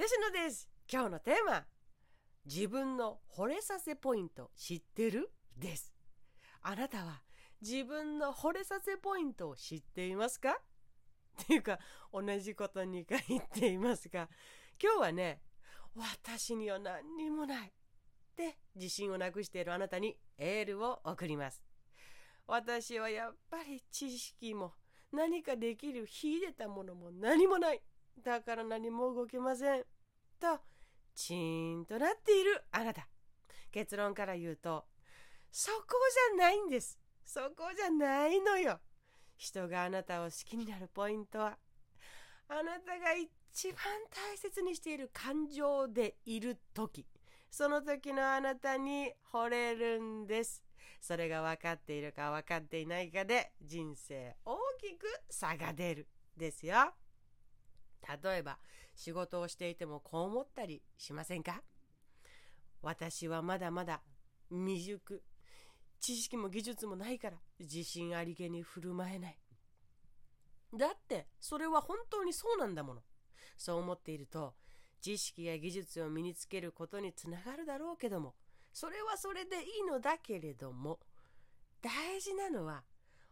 吉野です。今日のテーマ自分の惚れさせポイント知ってる？です。あなたは自分の惚れさせポイントを知っていますか？っていうか同じこと2回言っていますが今日はね私には何にもない。って自信をなくしているあなたにエールを送ります。私はやっぱり知識も何かできる秀でたものも何もない。だから何も動けません。と、チーンとなっているあなた。結論から言うと、そこじゃないんです。そこじゃないのよ。人があなたを好きになるポイントは、あなたが一番大切にしている感情でいる時、その時のあなたに惚れるんです。それが分かっているか分かっていないかで人生大きく差が出るですよ。例えば仕事をしていてもこう思ったりしませんか？私はまだまだ未熟。知識も技術もないから自信ありげに振る舞えない。だってそれは本当にそうなんだもの。そう思っていると知識や技術を身につけることにつながるだろうけどもそれはそれでいいのだけれども大事なのは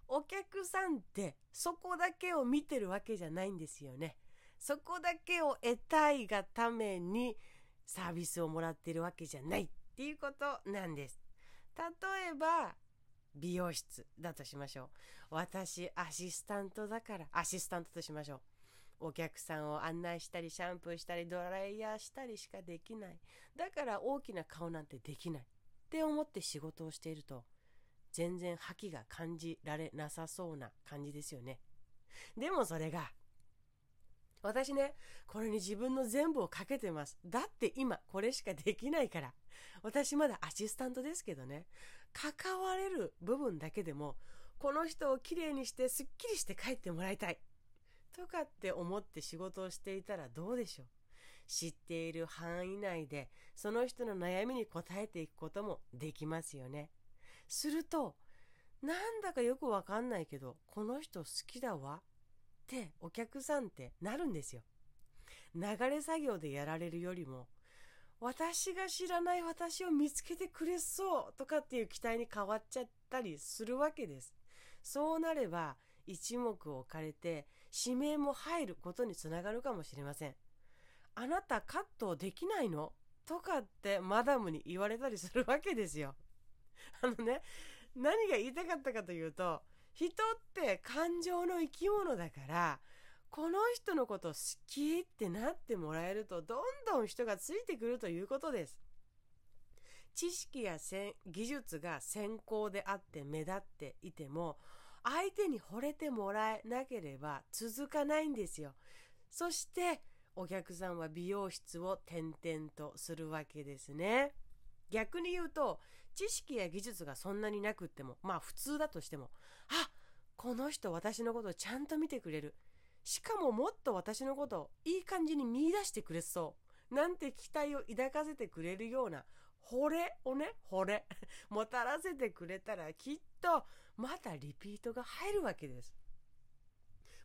お客さんってそこだけを見てるわけじゃないんですよね。そこだけを得たいがためにサービスをもらっているわけじゃないっていうことなんです。例えば、美容室だとしましょう。私、アシスタントだから、アシスタントとしましょう。お客さんを案内したり、シャンプーしたり、ドライヤーしたりしかできない。だから大きな顔なんてできない。って思って仕事をしていると、全然覇気が感じられなさそうな感じですよね。でもそれが、私ね、これに自分の全部をかけてます。だって今これしかできないから。私まだアシスタントですけどね、関われる部分だけでも、この人をきれいにしてすっきりして帰ってもらいたい。とかって思って仕事をしていたらどうでしょう。知っている範囲内でその人の悩みに応えていくこともできますよね。すると、なんだかよくわかんないけど、この人好きだわってお客さんってなるんですよ。流れ作業でやられるよりも私が知らない私を見つけてくれそうとかっていう期待に変わっちゃったりするわけです。そうなれば一目置かれて指名も入ることにつながるかもしれません。あなたカットできないの？とかってマダムに言われたりするわけですよ。あのね、何が言いたかったかというと、人って感情の生き物だからこの人のこと好きってなってもらえるとどんどん人がついてくるということです。知識や技術が先行であって目立っていても相手に惚れてもらえなければ続かないんですよ。そしてお客さんは美容室を転々とするわけですね。逆に言うと知識や技術がそんなになくっても、まあ普通だとしても、あこの人私のことをちゃんと見てくれる。しかももっと私のことをいい感じに見出してくれそう。なんて期待を抱かせてくれるような惚れをね、惚れ、もたらせてくれたらきっとまたリピートが入るわけです。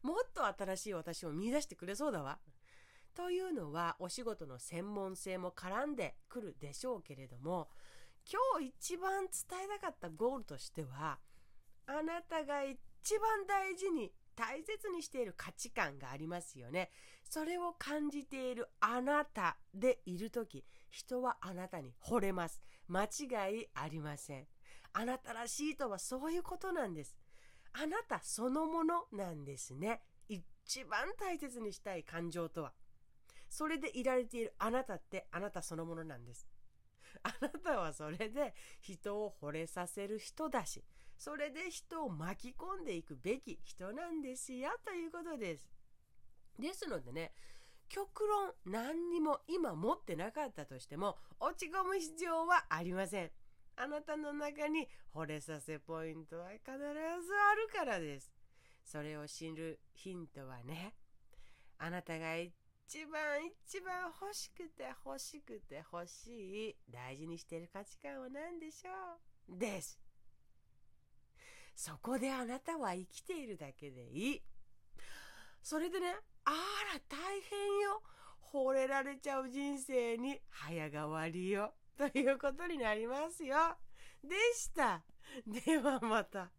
もっと新しい私を見出してくれそうだわ。というのはお仕事の専門性も絡んでくるでしょうけれども、今日一番伝えたかったゴールとしてはあなたが一番大事に大切にしている価値観がありますよね。それを感じているあなたでいる時人はあなたに惚れます。間違いありません。あなたらしいとはそういうことなんです。あなたそのものなんですね。一番大切にしたい感情とは。それでいられているあなたってあなたそのものなんです。あなたはそれで人を惚れさせる人だし、それで人を巻き込んでいくべき人なんですよということです。ですのでね、極論何にも今持ってなかったとしても落ち込む必要はありません。あなたの中に惚れさせポイントは必ずあるからです。それを知るヒントはね、あなたが一一番一番欲しくて欲しくて欲しい大事にしている価値観は何でしょう？です。そこであなたは生きているだけでいい。それでね、あら大変よ。惚れられちゃう人生に早変わりよということになりますよ。でした。ではまた。